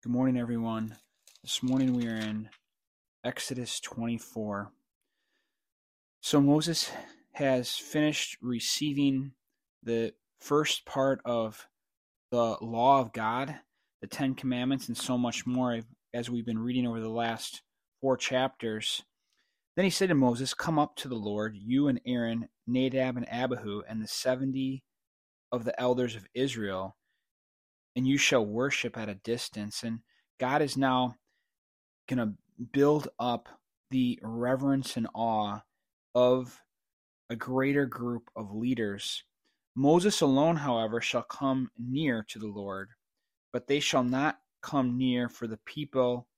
Good morning, everyone. This morning we are in Exodus 24. So Moses has finished receiving the first part of the law of God, the Ten Commandments, and so much more as we've been reading over the last four chapters. Then he said to Moses, Come up to the Lord, you and Aaron, Nadab and Abihu, and the seventy of the elders of Israel and you shall worship at a distance. And God is now going to build up the reverence and awe of a greater group of leaders. Moses alone, however, shall come near to the Lord, but they shall not come near for the people,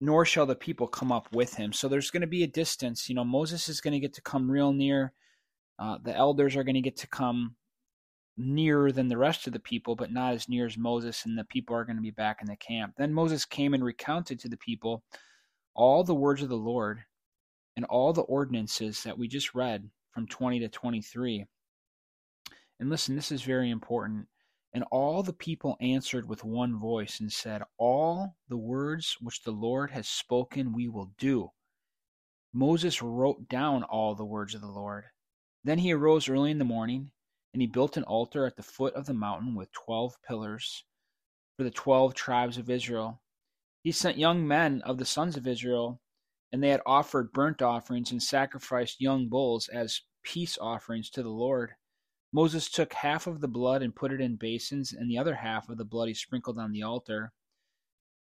nor shall the people come up with him. So there's going to be a distance. You know, Moses is going to get to come real near. Uh, the elders are going to get to come nearer than the rest of the people, but not as near as Moses, and the people are going to be back in the camp. Then Moses came and recounted to the people all the words of the Lord and all the ordinances that we just read from 20 to 23. And listen, this is very important. And all the people answered with one voice and said, All the words which the Lord has spoken we will do. Moses wrote down all the words of the Lord. Then he arose early in the morning and he built an altar at the foot of the mountain with twelve pillars for the twelve tribes of Israel. He sent young men of the sons of Israel, and they had offered burnt offerings and sacrificed young bulls as peace offerings to the Lord. Moses took half of the blood and put it in basins, and the other half of the blood he sprinkled on the altar.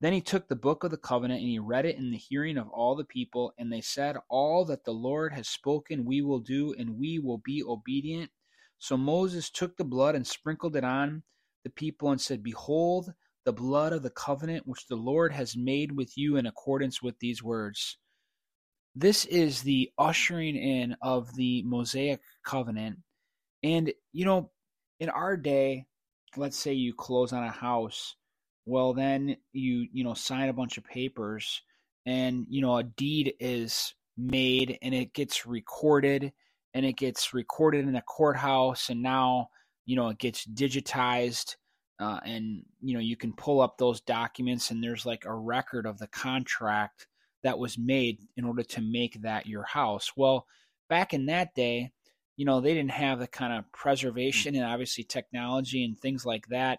Then he took the book of the covenant and he read it in the hearing of all the people, and they said, All that the Lord has spoken we will do, and we will be obedient so Moses took the blood and sprinkled it on the people and said, Behold, the blood of the covenant which the Lord has made with you in accordance with these words. This is the ushering in of the Mosaic covenant. And, you know, in our day, let's say you close on a house, well, then you, you know, sign a bunch of papers and, you know, a deed is made and it gets recorded and it gets recorded in a courthouse and now you know it gets digitized uh, and you know you can pull up those documents and there's like a record of the contract that was made in order to make that your house. Well back in that day you know they didn't have the kind of preservation and obviously technology and things like that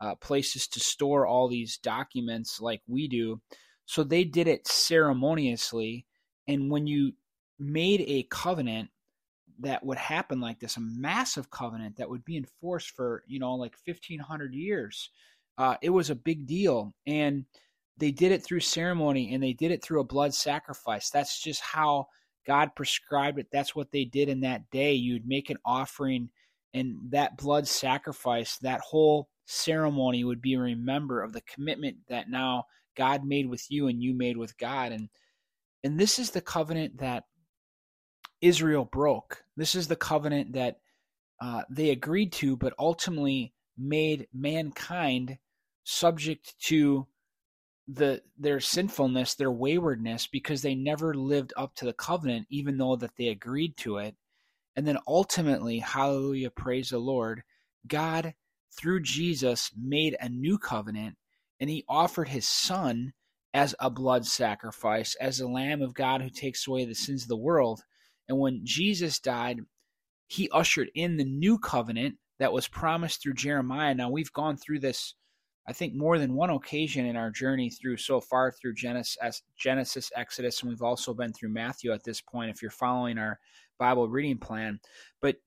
uh, places to store all these documents like we do. So they did it ceremoniously and when you made a covenant that would happen like this a massive covenant that would be enforced for you know like 1500 years uh, it was a big deal. And they did it through ceremony and they did it through a blood sacrifice. That's just how god prescribed it. That's what they did in that day. You'd make an offering and that blood sacrifice that whole ceremony would be a remember of the commitment that now god made with you and you made with god. And and this is the covenant that Israel broke. This is the covenant that uh, they agreed to, but ultimately made mankind subject to the their sinfulness, their waywardness, because they never lived up to the covenant, even though that they agreed to it. And then ultimately, hallelujah, praise the Lord, God through Jesus made a new covenant, and He offered His Son as a blood sacrifice, as the Lamb of God who takes away the sins of the world. And when Jesus died, he ushered in the new covenant that was promised through Jeremiah. Now, we've gone through this, I think, more than one occasion in our journey through so far through Genesis, Genesis, Exodus, and we've also been through Matthew at this point if you're following our Bible reading plan. But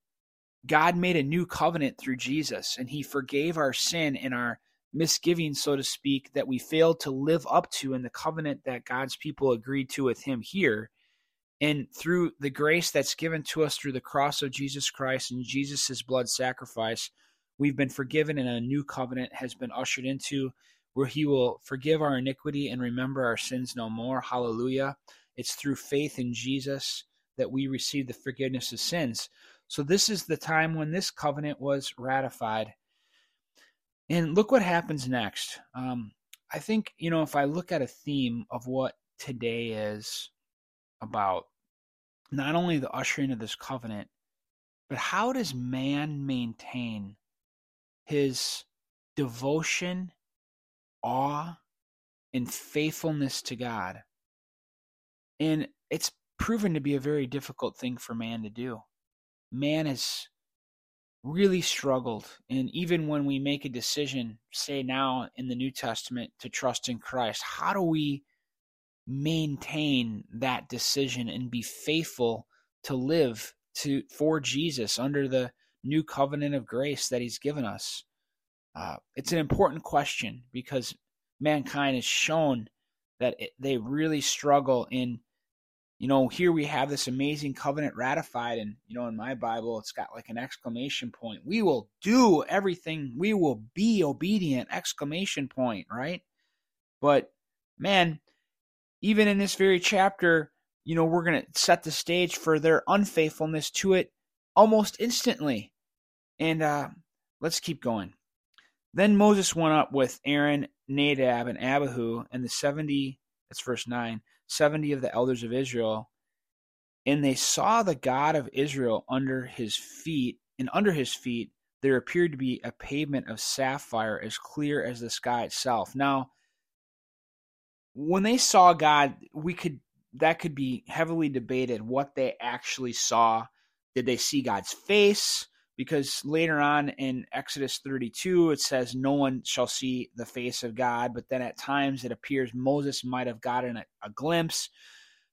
God made a new covenant through Jesus, and he forgave our sin and our misgiving, so to speak, that we failed to live up to in the covenant that God's people agreed to with him here. And through the grace that's given to us through the cross of Jesus Christ and Jesus' blood sacrifice, we've been forgiven and a new covenant has been ushered into where he will forgive our iniquity and remember our sins no more. Hallelujah. It's through faith in Jesus that we receive the forgiveness of sins. So, this is the time when this covenant was ratified. And look what happens next. Um, I think, you know, if I look at a theme of what today is, about not only the ushering of this covenant, but how does man maintain his devotion awe and faithfulness to God. And it's proven to be a very difficult thing for man to do. Man has really struggled. And even when we make a decision, say now in the New Testament, to trust in Christ, how do we maintain that decision and be faithful to live to for Jesus under the new covenant of grace that he's given us? Uh, it's an important question because mankind has shown that it, they really struggle in you know here we have this amazing covenant ratified and you know in my bible it's got like an exclamation point. We will do everything. We will be obedient! Exclamation point right? But man even in this very chapter you know we're going to set the stage for their unfaithfulness to it almost instantly and uh let's keep going then Moses went up with Aaron, Nadab, and Abihu, and the 70, that's verse 9, 70 of the elders of Israel. And they saw the God of Israel under his feet, and under his feet there appeared to be a pavement of sapphire as clear as the sky itself. Now, when they saw God, we could that could be heavily debated what they actually saw. Did they see God's face? because later on in Exodus 32, it says, No one shall see the face of God. But then at times it appears Moses might have gotten a, a glimpse.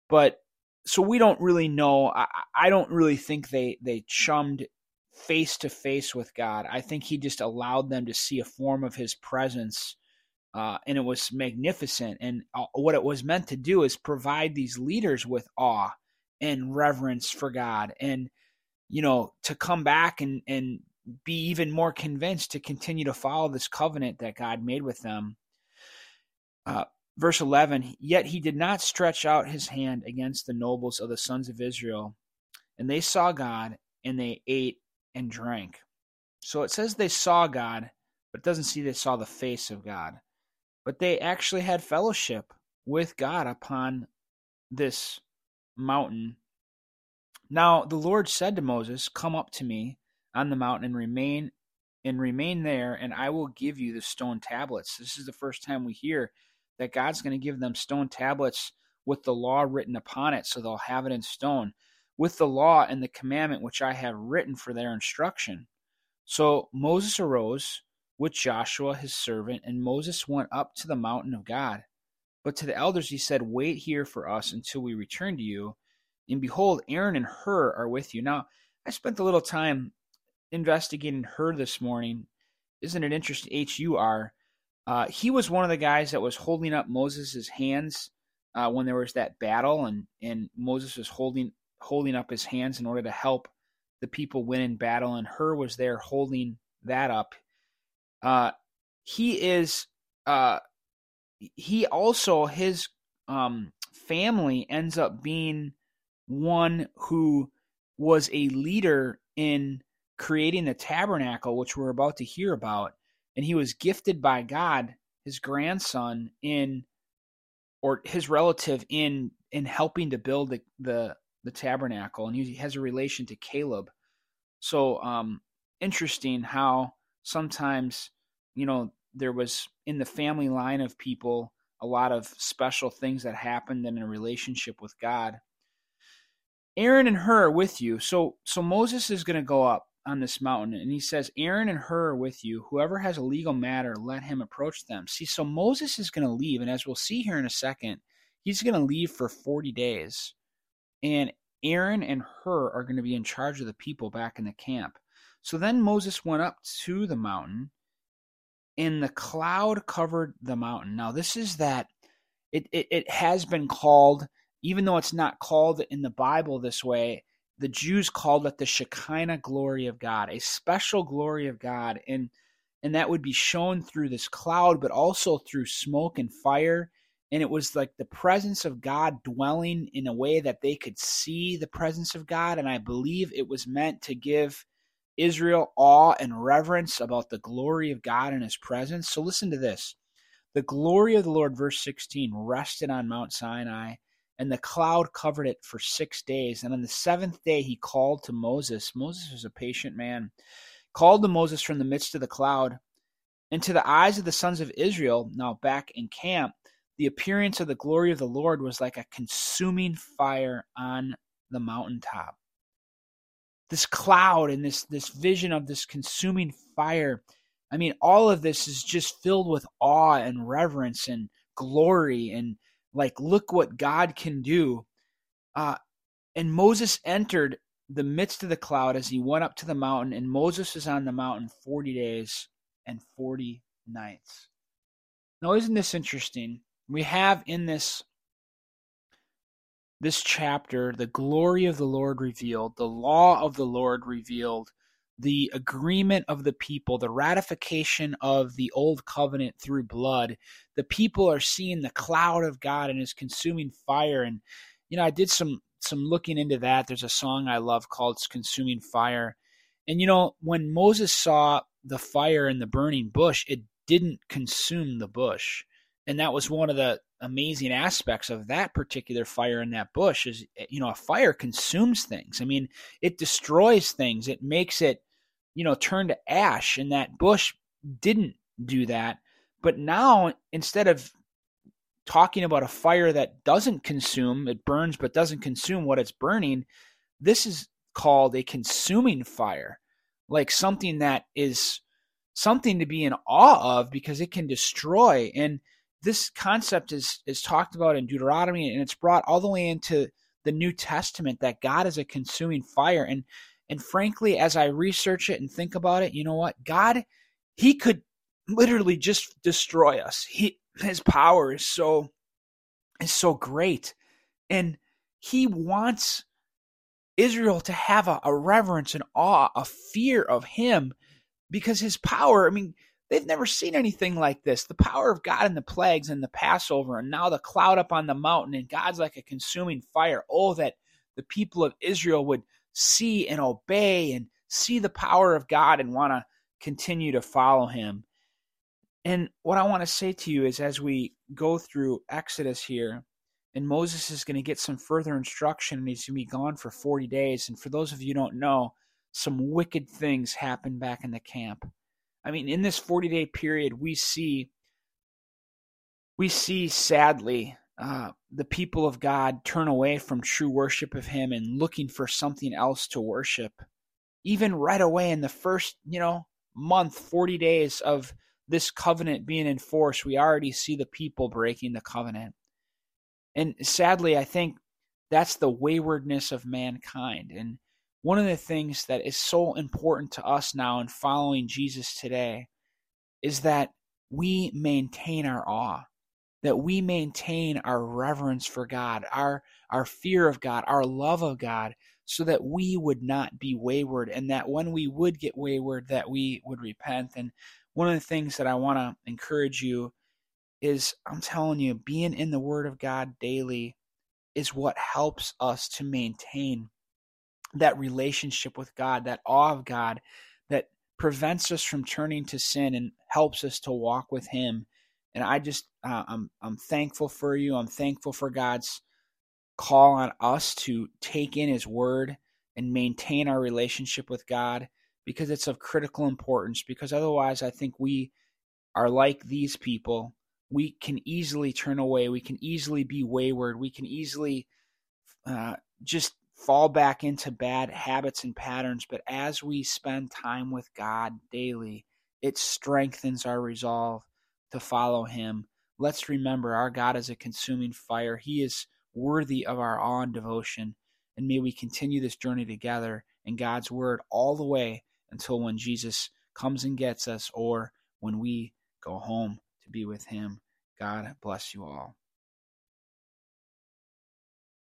But so we don't really know. I, I don't really think they, they chummed face to face with God. I think he just allowed them to see a form of his presence. Uh, and it was magnificent. And uh, what it was meant to do is provide these leaders with awe and reverence for God. And you know, to come back and, and be even more convinced to continue to follow this covenant that God made with them. Uh, verse 11 Yet he did not stretch out his hand against the nobles of the sons of Israel, and they saw God, and they ate and drank. So it says they saw God, but it doesn't see they saw the face of God. But they actually had fellowship with God upon this mountain now the Lord said to Moses, Come up to me on the mountain and remain and remain there, and I will give you the stone tablets. This is the first time we hear that God's going to give them stone tablets with the law written upon it, so they'll have it in stone, with the law and the commandment which I have written for their instruction. So Moses arose with Joshua his servant, and Moses went up to the mountain of God. But to the elders he said, Wait here for us until we return to you and behold, Aaron and Hur are with you. Now, I spent a little time investigating Hur this morning. Isn't it interesting? H U R. Uh, he was one of the guys that was holding up Moses' hands uh, when there was that battle, and, and Moses was holding holding up his hands in order to help the people win in battle, and Hur was there holding that up. Uh, he is. Uh, he also his um, family ends up being one who was a leader in creating the tabernacle, which we're about to hear about. And he was gifted by God, his grandson, in or his relative in in helping to build the the, the tabernacle, and he has a relation to Caleb. So um, interesting how sometimes you know there was in the family line of people a lot of special things that happened in a relationship with God. Aaron and Hur are with you. So so Moses is going to go up on this mountain and he says, Aaron and Hur are with you. Whoever has a legal matter, let him approach them. See, so Moses is going to leave, and as we'll see here in a second, he's going to leave for 40 days. And Aaron and Hur are going to be in charge of the people back in the camp. So then Moses went up to the mountain, and the cloud covered the mountain. Now, this is that it, it, it has been called even though it's not called in the Bible this way, the Jews called it the Shekinah glory of God, a special glory of God. And and that would be shown through this cloud, but also through smoke and fire. And it was like the presence of God dwelling in a way that they could see the presence of God. And I believe it was meant to give Israel awe and reverence about the glory of God and his presence. So listen to this. The glory of the Lord, verse 16, rested on Mount Sinai and the cloud covered it for six days. And on the seventh day, he called to Moses. Moses was a patient man. Called to Moses from the midst of the cloud. And to the eyes of the sons of Israel, now back in camp, the appearance of the glory of the Lord was like a consuming fire on the mountaintop. This cloud and this this vision of this consuming fire. I mean, all of this is just filled with awe and reverence and glory and like look what God can do. Uh, and Moses entered the midst of the cloud as he went up to the mountain, and Moses was on the mountain 40 days and 40 nights. Now, isn't this interesting? We have in this this chapter the glory of the Lord revealed, the law of the Lord revealed, the agreement of the people, the ratification of the old covenant through blood. The people are seeing the cloud of God and his consuming fire. And, you know, I did some some looking into that. There's a song I love called Consuming Fire. And you know, when Moses saw the fire in the burning bush, it didn't consume the bush. And that was one of the amazing aspects of that particular fire in that bush is eh, you know, a fire consumes things. I mean, it destroys things. It makes it, you know, turn to ash and that bush didn't do that. But now instead of talking about a fire that doesn't consume, it burns but doesn't consume what it's burning. This is called a consuming fire, like something that is something to be in awe of because it can destroy. And this concept is is talked about in Deuteronomy and it's brought all the way into the New Testament that God is a consuming fire. And and frankly, as I research it and think about it, you know what? God, He could literally just destroy us. He his power is so is so great and he wants Israel to have a, a reverence and awe, a fear of him because his power, I mean, they've never seen anything like this. The power of God and the plagues and the Passover, and now the cloud up on the mountain, and God's like a consuming fire. Oh, that the people of Israel would see and obey and see the power of God and want to continue to follow him. And what I want to say to you is as we go through Exodus here, and Moses is going to get some further instruction and he's going to be gone for 40 days. And for those of you don't know, some wicked things happen back in the camp. I mean, in this 40 day period, we see we see sadly uh, the people of God turn away from true worship of Him and looking for something else to worship. Even right away in the first, you know, month, 40 days of this covenant being enforced, we already see the people breaking the covenant. And sadly, I think that's the waywardness of mankind. And one of the things that is so important to us now in following Jesus today is that we maintain our awe, that we maintain our reverence for God, our, our fear of God, our love of God, so that we would not be wayward and that when we would get wayward, that we would repent. And one of the things that I want to encourage you is I'm telling you, being in the Word of God daily is what helps us to maintain that relationship with God, that awe of God that prevents us from turning to sin and helps us to walk with Him. And I just, uh, I'm, I'm thankful for you. I'm thankful for God's call on us to take in His Word and maintain our relationship with God because it's of critical importance. Because otherwise, I think we are like these people. We can easily turn away. We can easily be wayward. We can easily uh, just fall back into bad habits and patterns. But as we spend time with God daily, it strengthens our resolve to follow Him. Let's remember our God is a consuming fire. He is worthy of our awe and devotion. And may we continue this journey together in God's Word all the way until when Jesus comes and gets us or when we go home to be with Him. God bless you all.